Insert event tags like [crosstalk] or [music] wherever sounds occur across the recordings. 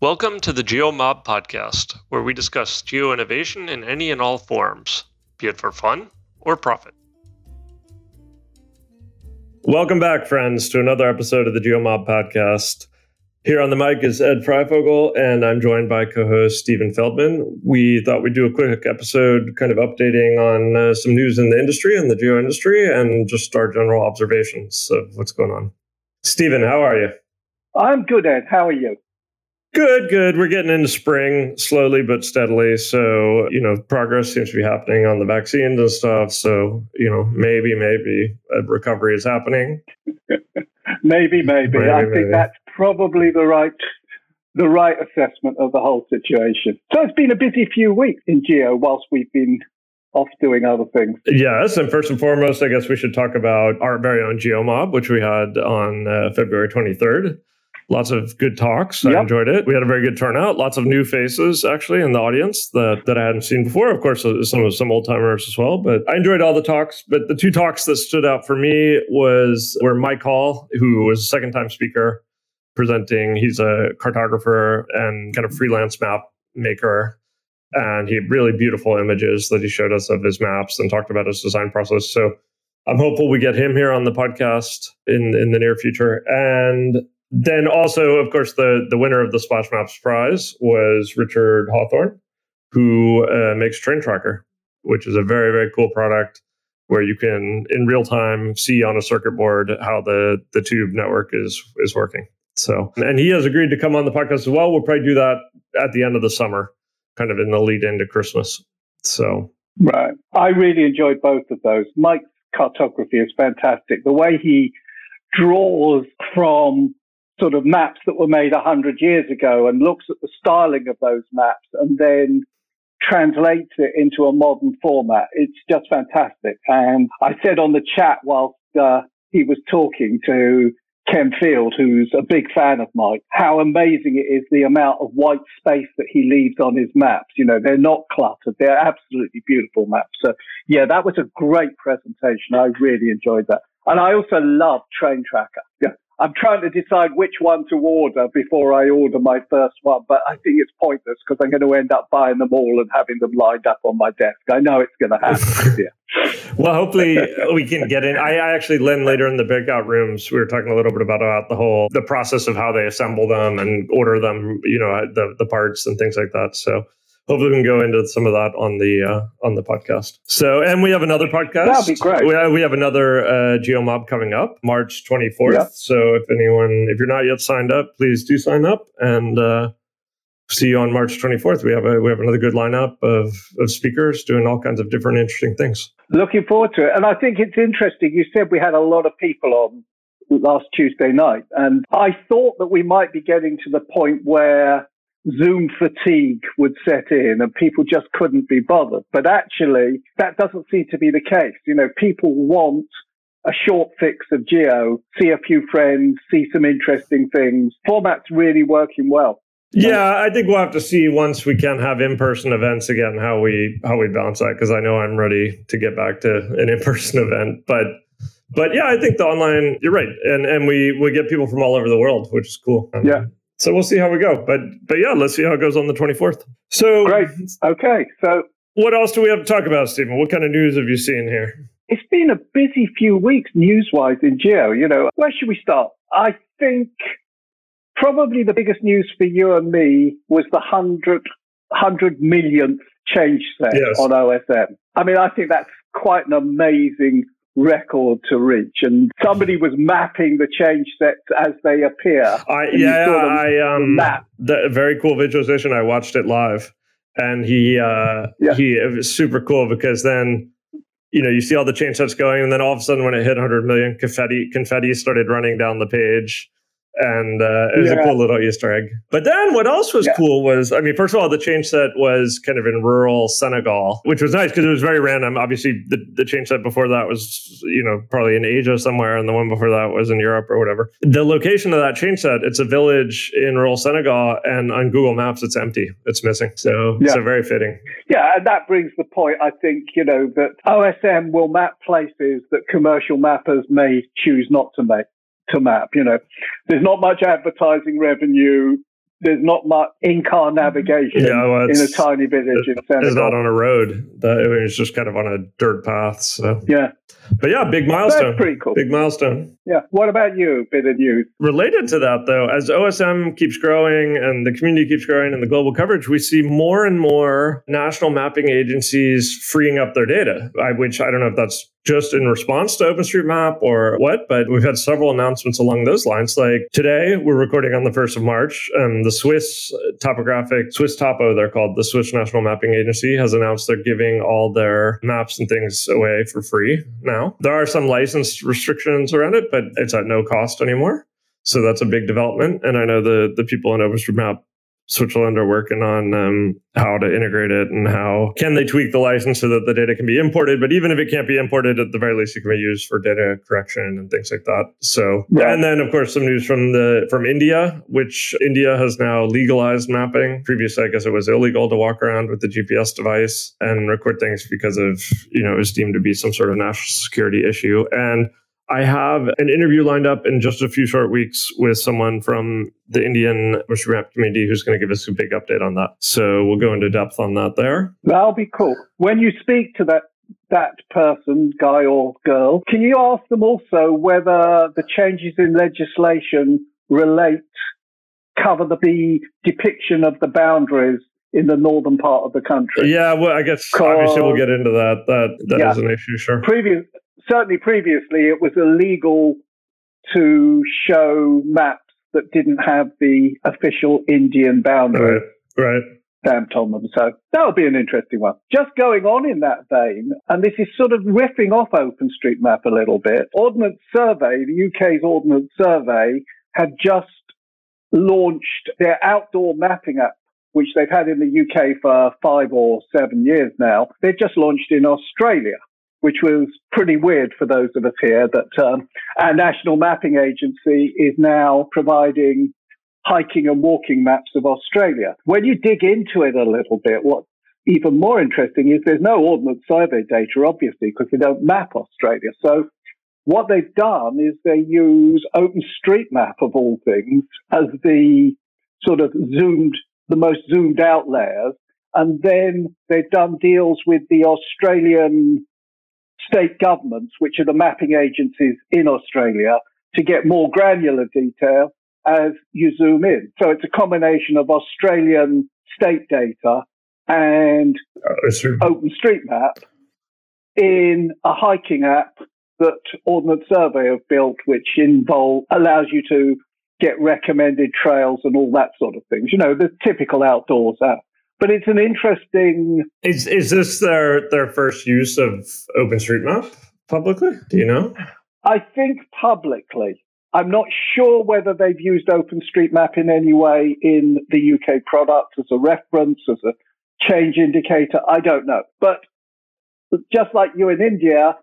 Welcome to the GeoMob podcast, where we discuss geo innovation in any and all forms, be it for fun or profit. Welcome back, friends, to another episode of the GeoMob podcast. Here on the mic is Ed Freyfogle, and I'm joined by co host Stephen Feldman. We thought we'd do a quick episode kind of updating on uh, some news in the industry and the geo industry and just our general observations of what's going on. Stephen, how are you? I'm good, Ed. How are you? Good, good. We're getting into spring slowly but steadily. So, you know, progress seems to be happening on the vaccines and stuff. So, you know, maybe, maybe a recovery is happening. [laughs] maybe, maybe, maybe. I maybe. think that's probably the right the right assessment of the whole situation. So it's been a busy few weeks in Geo whilst we've been off doing other things. Yes, and first and foremost, I guess we should talk about our very own GeoMob, which we had on uh, February 23rd. Lots of good talks. Yep. I enjoyed it. We had a very good turnout. Lots of new faces actually in the audience that, that I hadn't seen before. Of course, uh, some some old timers as well. But I enjoyed all the talks. But the two talks that stood out for me was where Mike Hall, who was a second time speaker, presenting. He's a cartographer and kind of freelance map maker. And he had really beautiful images that he showed us of his maps and talked about his design process. So I'm hopeful we get him here on the podcast in in the near future. And then also, of course, the the winner of the Splash Maps prize was Richard Hawthorne, who uh, makes Train Tracker, which is a very very cool product where you can in real time see on a circuit board how the the tube network is is working. So, and he has agreed to come on the podcast as well. We'll probably do that at the end of the summer, kind of in the lead into Christmas. So, right. I really enjoyed both of those. Mike's cartography is fantastic. The way he draws from sort of maps that were made 100 years ago and looks at the styling of those maps and then translates it into a modern format. It's just fantastic. And I said on the chat whilst uh, he was talking to Ken Field, who's a big fan of Mike, how amazing it is the amount of white space that he leaves on his maps. You know, they're not cluttered. They're absolutely beautiful maps. So yeah, that was a great presentation. I really enjoyed that. And I also love Train Tracker. Yeah. I'm trying to decide which one to order before I order my first one, but I think it's pointless because I'm going to end up buying them all and having them lined up on my desk. I know it's going to happen. yeah. [laughs] well, hopefully we can get in. I, I, actually, Lynn, later in the breakout rooms, we were talking a little bit about, about the whole the process of how they assemble them and order them, you know, the the parts and things like that. So hopefully we can go into some of that on the uh, on the podcast. So, and we have another podcast. That'd be great. We have, we have another uh, GeoMob coming up March 24th. Yeah. So, if anyone, if you're not yet signed up, please do sign up and uh, see you on March 24th. We have a we have another good lineup of of speakers doing all kinds of different interesting things. Looking forward to it, and I think it's interesting. You said we had a lot of people on last Tuesday night, and I thought that we might be getting to the point where Zoom fatigue would set in and people just couldn't be bothered. But actually, that doesn't seem to be the case. You know, people want a short fix of Geo, see a few friends, see some interesting things. Format's really working well. Yeah, I think we'll have to see once we can have in-person events again how we how we balance that because I know I'm ready to get back to an in-person [laughs] event, but but yeah, I think the online you're right, and and we we get people from all over the world, which is cool. Yeah, so we'll see how we go. But but yeah, let's see how it goes on the 24th. So great. Okay. So what else do we have to talk about, Stephen? What kind of news have you seen here? It's been a busy few weeks news wise in Geo. You know, where should we start? I think probably the biggest news for you and me was the hundred hundred millionth change set yes. on OSM. I mean, I think that's quite an amazing record to reach. And somebody was mapping the change sets as they appear. I, yeah, I um, map. The very cool visualization. I watched it live, and he uh, yeah. he it was super cool because then. You know, you see all the change sets going, and then all of a sudden, when it hit 100 million, confetti confetti started running down the page, and uh, it was yeah. a cool little Easter egg. But then what else was yeah. cool was, I mean, first of all, the change set was kind of in rural Senegal, which was nice because it was very random. Obviously, the, the change set before that was, you know, probably in Asia somewhere, and the one before that was in Europe or whatever. The location of that change set, it's a village in rural Senegal, and on Google Maps, it's empty. It's missing. So, yeah. so very fitting. Yeah, and that brings the point, I think, you know, that OSM will map places that commercial mappers may choose not to make to map. You know, there's not much advertising revenue. there's not much in-car mm-hmm. navigation yeah, well, in a tiny village in Senegal. It's not on a road. That, it's just kind of on a dirt path. So yeah, but yeah, big milestone. That's pretty cool. Big milestone. Yeah. What about you? Bit of news related to that, though. As OSM keeps growing and the community keeps growing and the global coverage, we see more and more national mapping agencies freeing up their data. I, which I don't know if that's just in response to OpenStreetMap or what, but we've had several announcements along those lines. Like today, we're recording on the 1st of March, and the Swiss topographic, Swiss Topo, they're called, the Swiss National Mapping Agency, has announced they're giving all their maps and things away for free now. There are some license restrictions around it, but it's at no cost anymore. So that's a big development. And I know the the people in OpenStreetMap Switzerland are working on um, how to integrate it and how can they tweak the license so that the data can be imported. But even if it can't be imported, at the very least, it can be used for data correction and things like that. So, yeah. and then of course some news from the from India, which India has now legalized mapping. Previously, I guess it was illegal to walk around with the GPS device and record things because of you know it was deemed to be some sort of national security issue and I have an interview lined up in just a few short weeks with someone from the Indian Map community who's going to give us a big update on that. So we'll go into depth on that there. That'll be cool. When you speak to that that person, guy or girl, can you ask them also whether the changes in legislation relate cover the, the depiction of the boundaries in the northern part of the country. Yeah, well, I guess obviously we'll get into that. That that yeah. is an issue, sure. Previous, certainly previously, it was illegal to show maps that didn't have the official Indian boundary right, right. stamped on them. So that'll be an interesting one. Just going on in that vein, and this is sort of riffing off OpenStreetMap a little bit. Ordnance Survey, the UK's Ordnance Survey, had just launched their outdoor mapping app which they've had in the UK for five or seven years now. They've just launched in Australia which was pretty weird for those of us here that um, our national mapping agency is now providing hiking and walking maps of Australia. When you dig into it a little bit, what's even more interesting is there's no Ordnance Survey data, obviously, because they don't map Australia. So what they've done is they use OpenStreetMap of all things as the sort of zoomed, the most zoomed out layers. And then they've done deals with the Australian state governments, which are the mapping agencies in Australia, to get more granular detail as you zoom in. So it's a combination of Australian state data and uh, OpenStreetMap in a hiking app that Ordnance Survey have built, which involve allows you to get recommended trails and all that sort of things. You know, the typical outdoors app but it's an interesting. Is is this their their first use of OpenStreetMap publicly? Do you know? I think publicly. I'm not sure whether they've used OpenStreetMap in any way in the UK product as a reference, as a change indicator. I don't know. But just like you in India,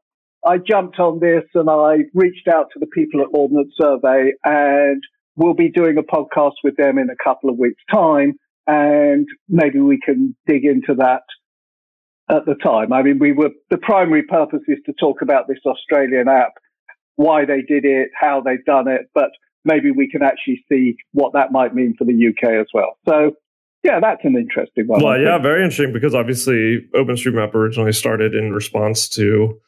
I jumped on this and I reached out to the people at Ordnance Survey and we'll be doing a podcast with them in a couple of weeks' time and maybe we can dig into that at the time. I mean, we were the primary purpose is to talk about this Australian app, why they did it, how they've done it, but maybe we can actually see what that might mean for the UK as well. So. Yeah, that's an interesting one. Well, yeah, very interesting because obviously OpenStreetMap originally started in response to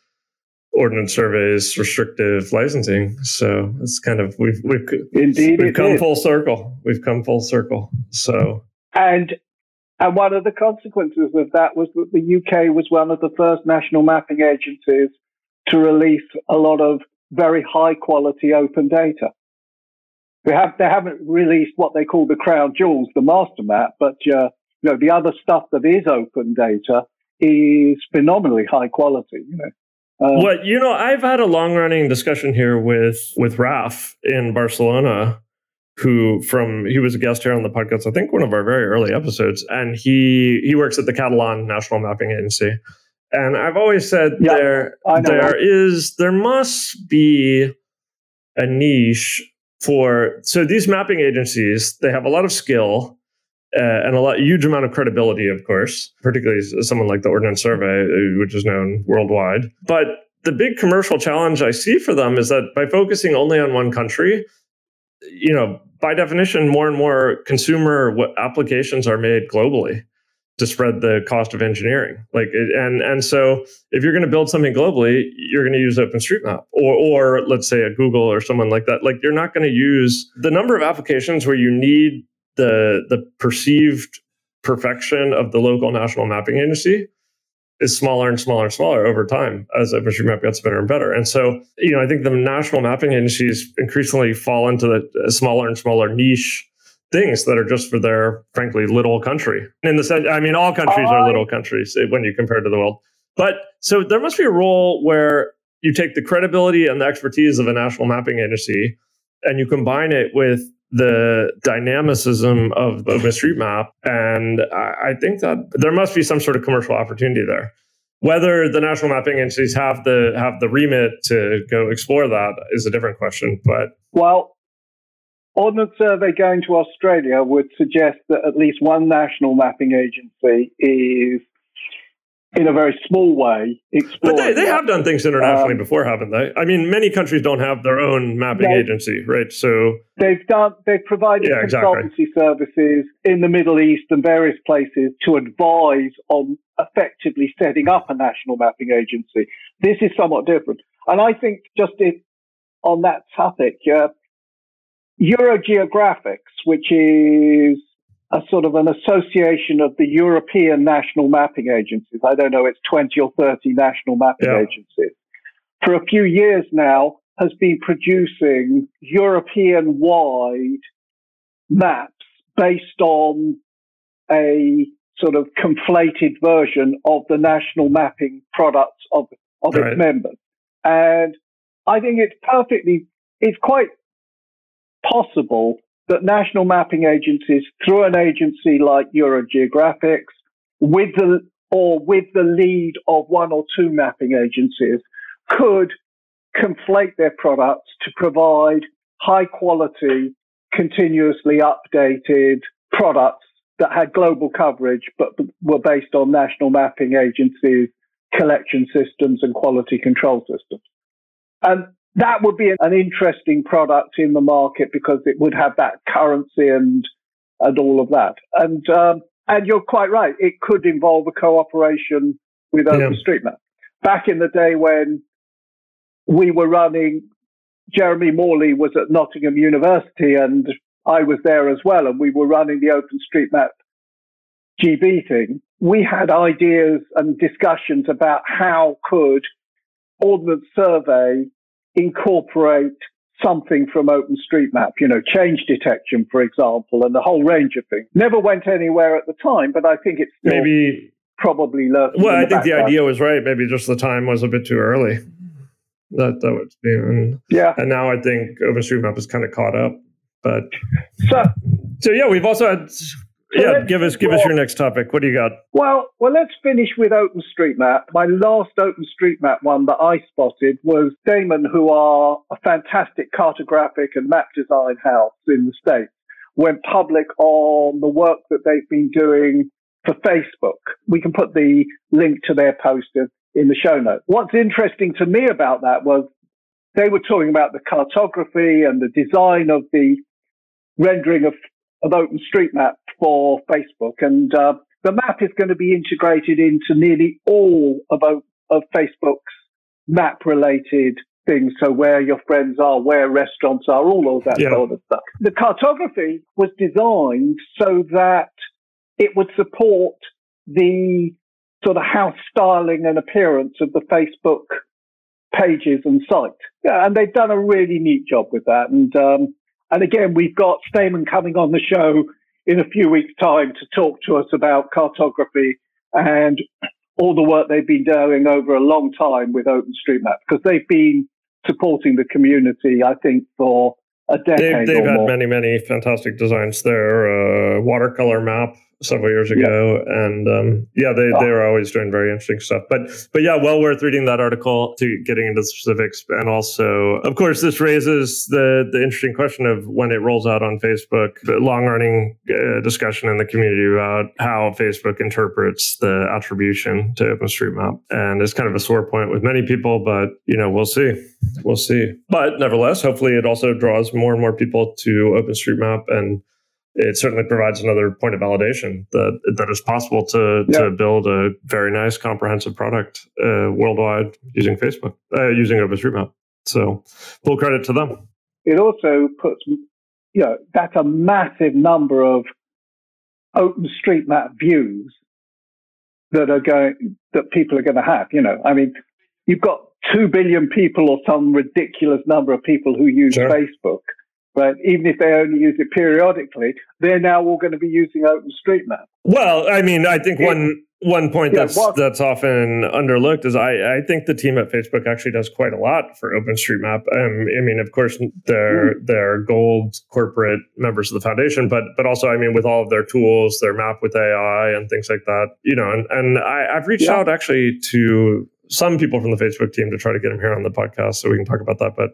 Ordnance Survey's restrictive licensing. So it's kind of we've we've indeed we've come full circle. We've come full circle. So and and one of the consequences of that was that the UK was one of the first national mapping agencies to release a lot of very high quality open data. Have, they haven't released what they call the crown jewels, the master map, but uh, you know the other stuff that is open data is phenomenally high quality. You know. Uh, well, you know, I've had a long running discussion here with with Raf in Barcelona who from he was a guest here on the podcast i think one of our very early episodes and he he works at the catalan national mapping agency. And i've always said yeah, there there is there must be a niche for so these mapping agencies they have a lot of skill uh, and a lot huge amount of credibility of course particularly someone like the ordnance survey uh, which is known worldwide. But the big commercial challenge i see for them is that by focusing only on one country you know, by definition, more and more consumer applications are made globally to spread the cost of engineering. Like, and and so if you're going to build something globally, you're going to use OpenStreetMap or or let's say a Google or someone like that. Like, you're not going to use the number of applications where you need the the perceived perfection of the local national mapping agency is smaller and smaller and smaller over time as OpenStreetMap gets better and better. And so, you know, I think the national mapping agencies increasingly fall into the uh, smaller and smaller niche things that are just for their frankly little country. In the sense, I mean, all countries are little countries eh, when you compare to the world. But so there must be a role where you take the credibility and the expertise of a national mapping agency and you combine it with the dynamicism of OpenStreetMap. And I think that there must be some sort of commercial opportunity there. Whether the national mapping agencies have the have the remit to go explore that is a different question. But well, Ordnance Survey going to Australia would suggest that at least one national mapping agency is, in a very small way. But they, they have done things internationally um, before, haven't they? I mean, many countries don't have their own mapping they, agency, right? So they've done they've provided yeah, consultancy exactly. services in the Middle East and various places to advise on effectively setting up a national mapping agency. This is somewhat different, and I think just on that topic. Uh, Eurogeographics, which is a sort of an association of the European national mapping agencies. I don't know, it's 20 or 30 national mapping yeah. agencies. For a few years now, has been producing European wide maps based on a sort of conflated version of the national mapping products of, of right. its members. And I think it's perfectly, it's quite possible that national mapping agencies, through an agency like Eurogeographics, with the or with the lead of one or two mapping agencies, could conflate their products to provide high quality, continuously updated products that had global coverage but were based on national mapping agencies, collection systems, and quality control systems. And that would be an interesting product in the market because it would have that currency and and all of that. And um, and you're quite right. It could involve a cooperation with OpenStreetMap. Yeah. Back in the day when we were running, Jeremy Morley was at Nottingham University and I was there as well, and we were running the OpenStreetMap GB thing. We had ideas and discussions about how could Ordnance Survey incorporate something from OpenStreetMap, you know, change detection, for example, and the whole range of things. Never went anywhere at the time, but I think it's maybe probably lurking. Well, I think the idea was right. Maybe just the time was a bit too early. That that would be, and, yeah. And now I think OpenStreetMap is kind of caught up. But so, so yeah, we've also had yeah, give us give us your next topic. What do you got? Well, well, let's finish with OpenStreetMap. My last OpenStreetMap one that I spotted was Stamen, who are a fantastic cartographic and map design house in the states, went public on the work that they've been doing for Facebook. We can put the link to their post in the show notes. What's interesting to me about that was they were talking about the cartography and the design of the rendering of of OpenStreetMap for Facebook, and uh, the map is going to be integrated into nearly all of, of Facebook's map-related things. So where your friends are, where restaurants are, all of that yeah. sort of stuff. The cartography was designed so that it would support the sort of house styling and appearance of the Facebook pages and site. Yeah, and they've done a really neat job with that. And um, and again, we've got Stamen coming on the show in a few weeks' time to talk to us about cartography and all the work they've been doing over a long time with OpenStreetMap because they've been supporting the community, I think, for a decade. They've, they've had more. many, many fantastic designs there. Uh, watercolor map several years ago, yeah. and um, yeah, they, oh. they were always doing very interesting stuff. But but yeah, well worth reading that article to getting into the specifics, and also, of course, this raises the the interesting question of when it rolls out on Facebook. The long running uh, discussion in the community about how Facebook interprets the attribution to OpenStreetMap, and it's kind of a sore point with many people. But you know, we'll see, we'll see. But nevertheless, hopefully, it also draws more and more people to OpenStreetMap and it certainly provides another point of validation that that it's possible to yeah. to build a very nice comprehensive product uh, worldwide using Facebook uh, using OpenStreetMap. So full credit to them. It also puts you know that's a massive number of OpenStreetMap views that are going that people are going to have. You know, I mean, you've got two billion people or some ridiculous number of people who use sure. Facebook but even if they only use it periodically, they're now all going to be using OpenStreetMap. Well, I mean, I think one one point yeah, that's what, that's often underlooked is I, I think the team at Facebook actually does quite a lot for OpenStreetMap. Um, I mean, of course, they're mm. they're gold corporate members of the foundation, but but also, I mean, with all of their tools, their map with AI and things like that, you know, and and I, I've reached yeah. out actually to some people from the Facebook team to try to get them here on the podcast so we can talk about that. But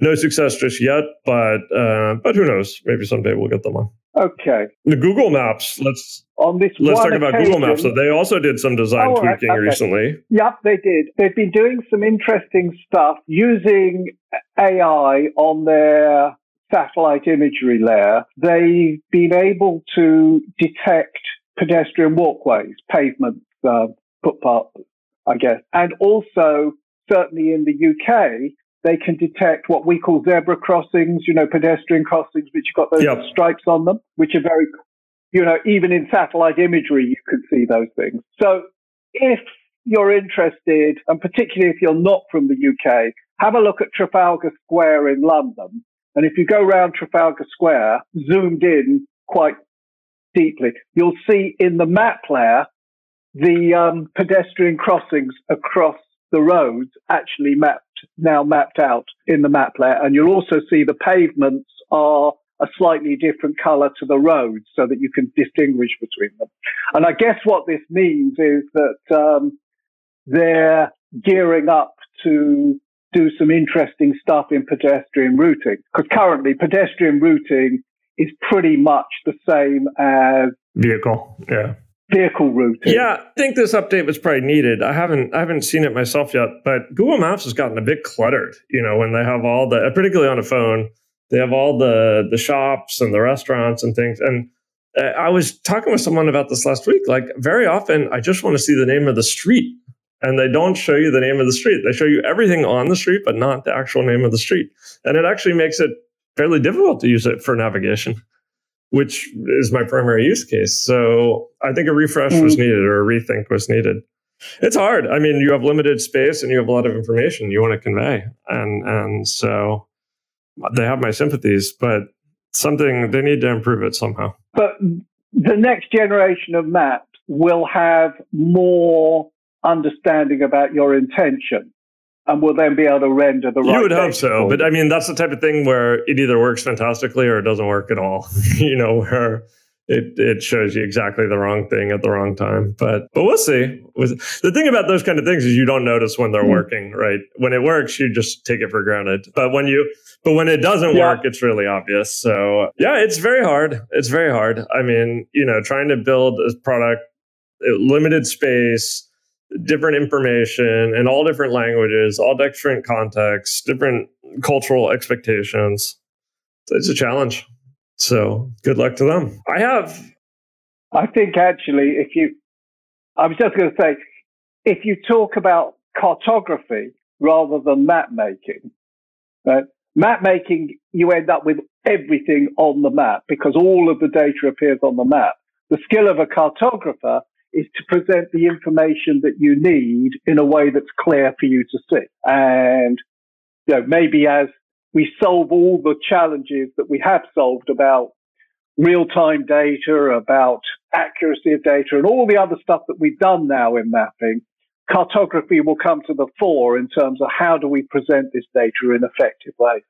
no success just yet, but uh, but who knows? Maybe someday we'll get them on. Okay. The Google Maps. Let's on this. Let's talk about occasion, Google Maps. So they also did some design oh, tweaking okay. recently. Yep, they did. They've been doing some interesting stuff using AI on their satellite imagery layer. They've been able to detect pedestrian walkways, pavements, uh, footpaths, I guess, and also certainly in the UK, they can detect what we call zebra crossings, you know, pedestrian crossings, which have got those yep. stripes on them, which are very, you know, even in satellite imagery, you can see those things. So if you're interested, and particularly if you're not from the UK, have a look at Trafalgar Square in London. And if you go around Trafalgar Square, zoomed in quite deeply, you'll see in the map layer the um, pedestrian crossings across the roads actually mapped now mapped out in the map layer, and you'll also see the pavements are a slightly different color to the roads so that you can distinguish between them. And I guess what this means is that um, they're gearing up to do some interesting stuff in pedestrian routing because currently pedestrian routing is pretty much the same as vehicle. Yeah vehicle routing. Yeah, I think this update was probably needed. I haven't I haven't seen it myself yet, but Google Maps has gotten a bit cluttered. You know, when they have all the particularly on a phone, they have all the the shops and the restaurants and things. And uh, I was talking with someone about this last week. Like very often, I just want to see the name of the street. And they don't show you the name of the street. They show you everything on the street, but not the actual name of the street. And it actually makes it fairly difficult to use it for navigation which is my primary use case. So I think a refresh was mm-hmm. needed or a rethink was needed. It's hard. I mean, you have limited space and you have a lot of information you want to convey, and and so they have my sympathies, but something they need to improve it somehow. But the next generation of maps will have more understanding about your intention and will then be able to render the right. You would hope so, but I mean that's the type of thing where it either works fantastically or it doesn't work at all. [laughs] you know, where it it shows you exactly the wrong thing at the wrong time. But but we'll see. The thing about those kind of things is you don't notice when they're mm-hmm. working, right? When it works, you just take it for granted. But when you but when it doesn't yeah. work, it's really obvious. So yeah, it's very hard. It's very hard. I mean, you know, trying to build a product, limited space different information in all different languages, all different contexts, different cultural expectations. It's a challenge. So good luck to them. I have. I think actually, if you, I was just going to say, if you talk about cartography rather than map making, right? Map making, you end up with everything on the map because all of the data appears on the map. The skill of a cartographer is to present the information that you need in a way that's clear for you to see. And, you know, maybe as we solve all the challenges that we have solved about real time data, about accuracy of data, and all the other stuff that we've done now in mapping, cartography will come to the fore in terms of how do we present this data in an effective ways.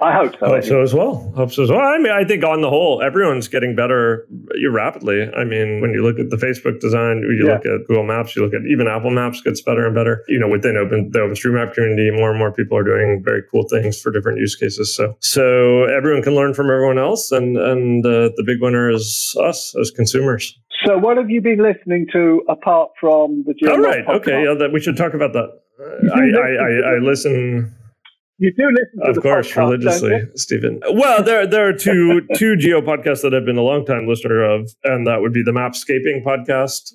I hope so. Hope so as well. Hope so as well. I mean, I think on the whole, everyone's getting better rapidly. I mean, when you look at the Facebook design, you yeah. look at Google Maps, you look at even Apple Maps gets better and better. You know, within open the OpenStreetMap community, more and more people are doing very cool things for different use cases. So, so everyone can learn from everyone else, and and uh, the big winner is us as consumers. So, what have you been listening to apart from the? All right. Okay. Yeah, that we should talk about that. I, I, I, I listen you do listen to of course podcast, religiously stephen. Well there there are two [laughs] two geo podcasts that i've been a long time listener of and that would be the mapscaping podcast.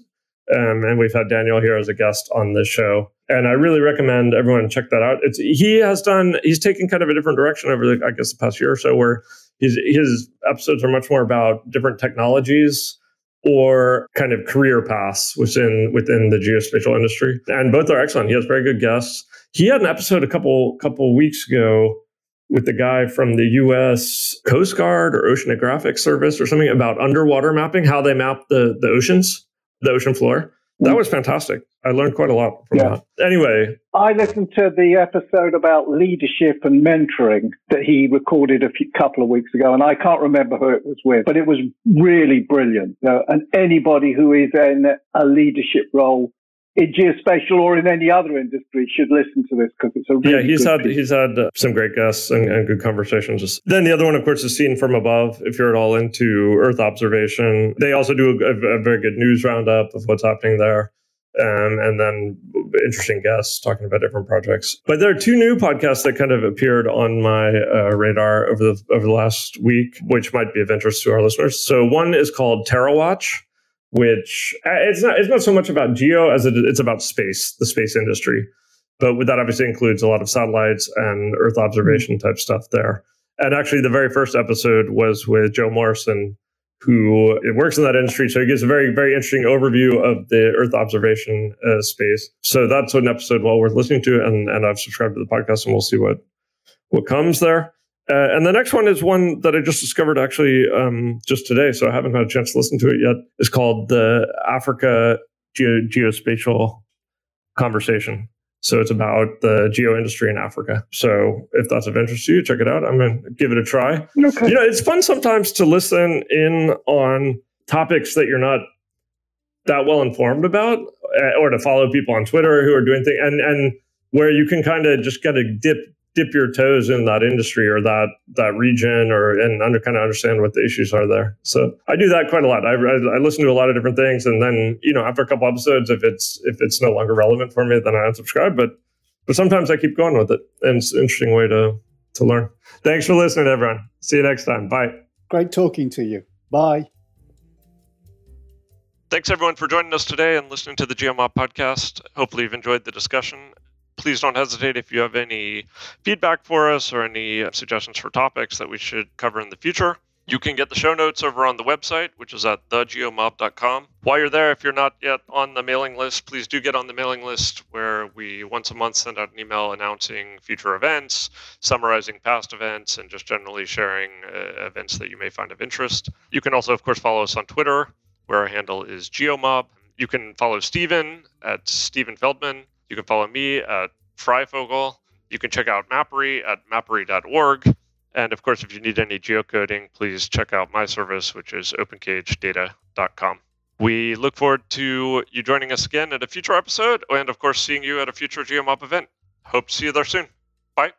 Um, and we've had daniel here as a guest on this show. And i really recommend everyone check that out. It's he has done he's taken kind of a different direction over the i guess the past year or so where his his episodes are much more about different technologies or kind of career paths within within the geospatial industry. And both are excellent. He has very good guests he had an episode a couple couple weeks ago with the guy from the U.S. Coast Guard or Oceanographic Service or something about underwater mapping, how they map the the oceans, the ocean floor. That was fantastic. I learned quite a lot from yeah. that. Anyway, I listened to the episode about leadership and mentoring that he recorded a few, couple of weeks ago, and I can't remember who it was with, but it was really brilliant. Know, and anybody who is in a leadership role in geospatial or in any other industry should listen to this because it's a really yeah. He's had piece. he's had uh, some great guests and, and, good conversations. Then the other one, of course, is seen from above. If you're at all into Earth observation, they also do a, a very good news roundup of what's happening there. Um, and then interesting guests talking about different projects. But there are two new podcasts that kind of appeared on my uh, radar over the over the last week, which might be of interest to our listeners. So one is called TerraWatch, which uh, it's not it's not so much about geo as it, it's about space, the space industry. But that obviously includes a lot of satellites and Earth observation mm-hmm. type stuff there. And actually, the very first episode was with Joe Morrison, who works in that industry. So he gives a very, very interesting overview of the Earth observation uh, space. So that's an episode well worth listening to. And, and I've subscribed to the podcast, and we'll see what what comes there. Uh, and the next one is one that I just discovered actually um, just today, so I haven't had a chance to listen to it yet. It's called the Africa Ge- Geospatial Conversation. So it's about the geo industry in Africa. So if that's of interest to you, check it out. I'm going to give it a try. Okay. You know, it's fun sometimes to listen in on topics that you're not that well informed about, uh, or to follow people on Twitter who are doing things, and and where you can kind of just kind of dip dip your toes in that industry or that that region or and under kind of understand what the issues are there. So i do that quite a lot. I, I, I, listen to a lot of different things and then you know after a couple episodes if it's if it's no longer relevant for me then i unsubscribe but but sometimes i keep going with it and it's an interesting way to to learn. Thanks for listening everyone. See you next time. Bye. Great talking to you. Bye. Thanks everyone for joining us today and listening to the GeoMob podcast. Hopefully you've enjoyed the discussion please don't hesitate if you have any feedback for us or any suggestions for topics that we should cover in the future. You can get the show notes over on the website, which is at thegeomob.com. While you're there, if you're not yet on the mailing list, please do get on the mailing list where we once a month send out an email announcing future events, summarizing past events, and just generally sharing uh, events that you may find of interest. You can also, of course, follow us on Twitter, where our handle is geomob. You can follow Stephen at Stephen Feldman. You can follow me at Freyfogle. You can check out Mappery at mappery.org. And of course, if you need any geocoding, please check out my service, which is opencagedata.com. We look forward to you joining us again at a future episode, and of course, seeing you at a future GeoMob event. Hope to see you there soon. Bye.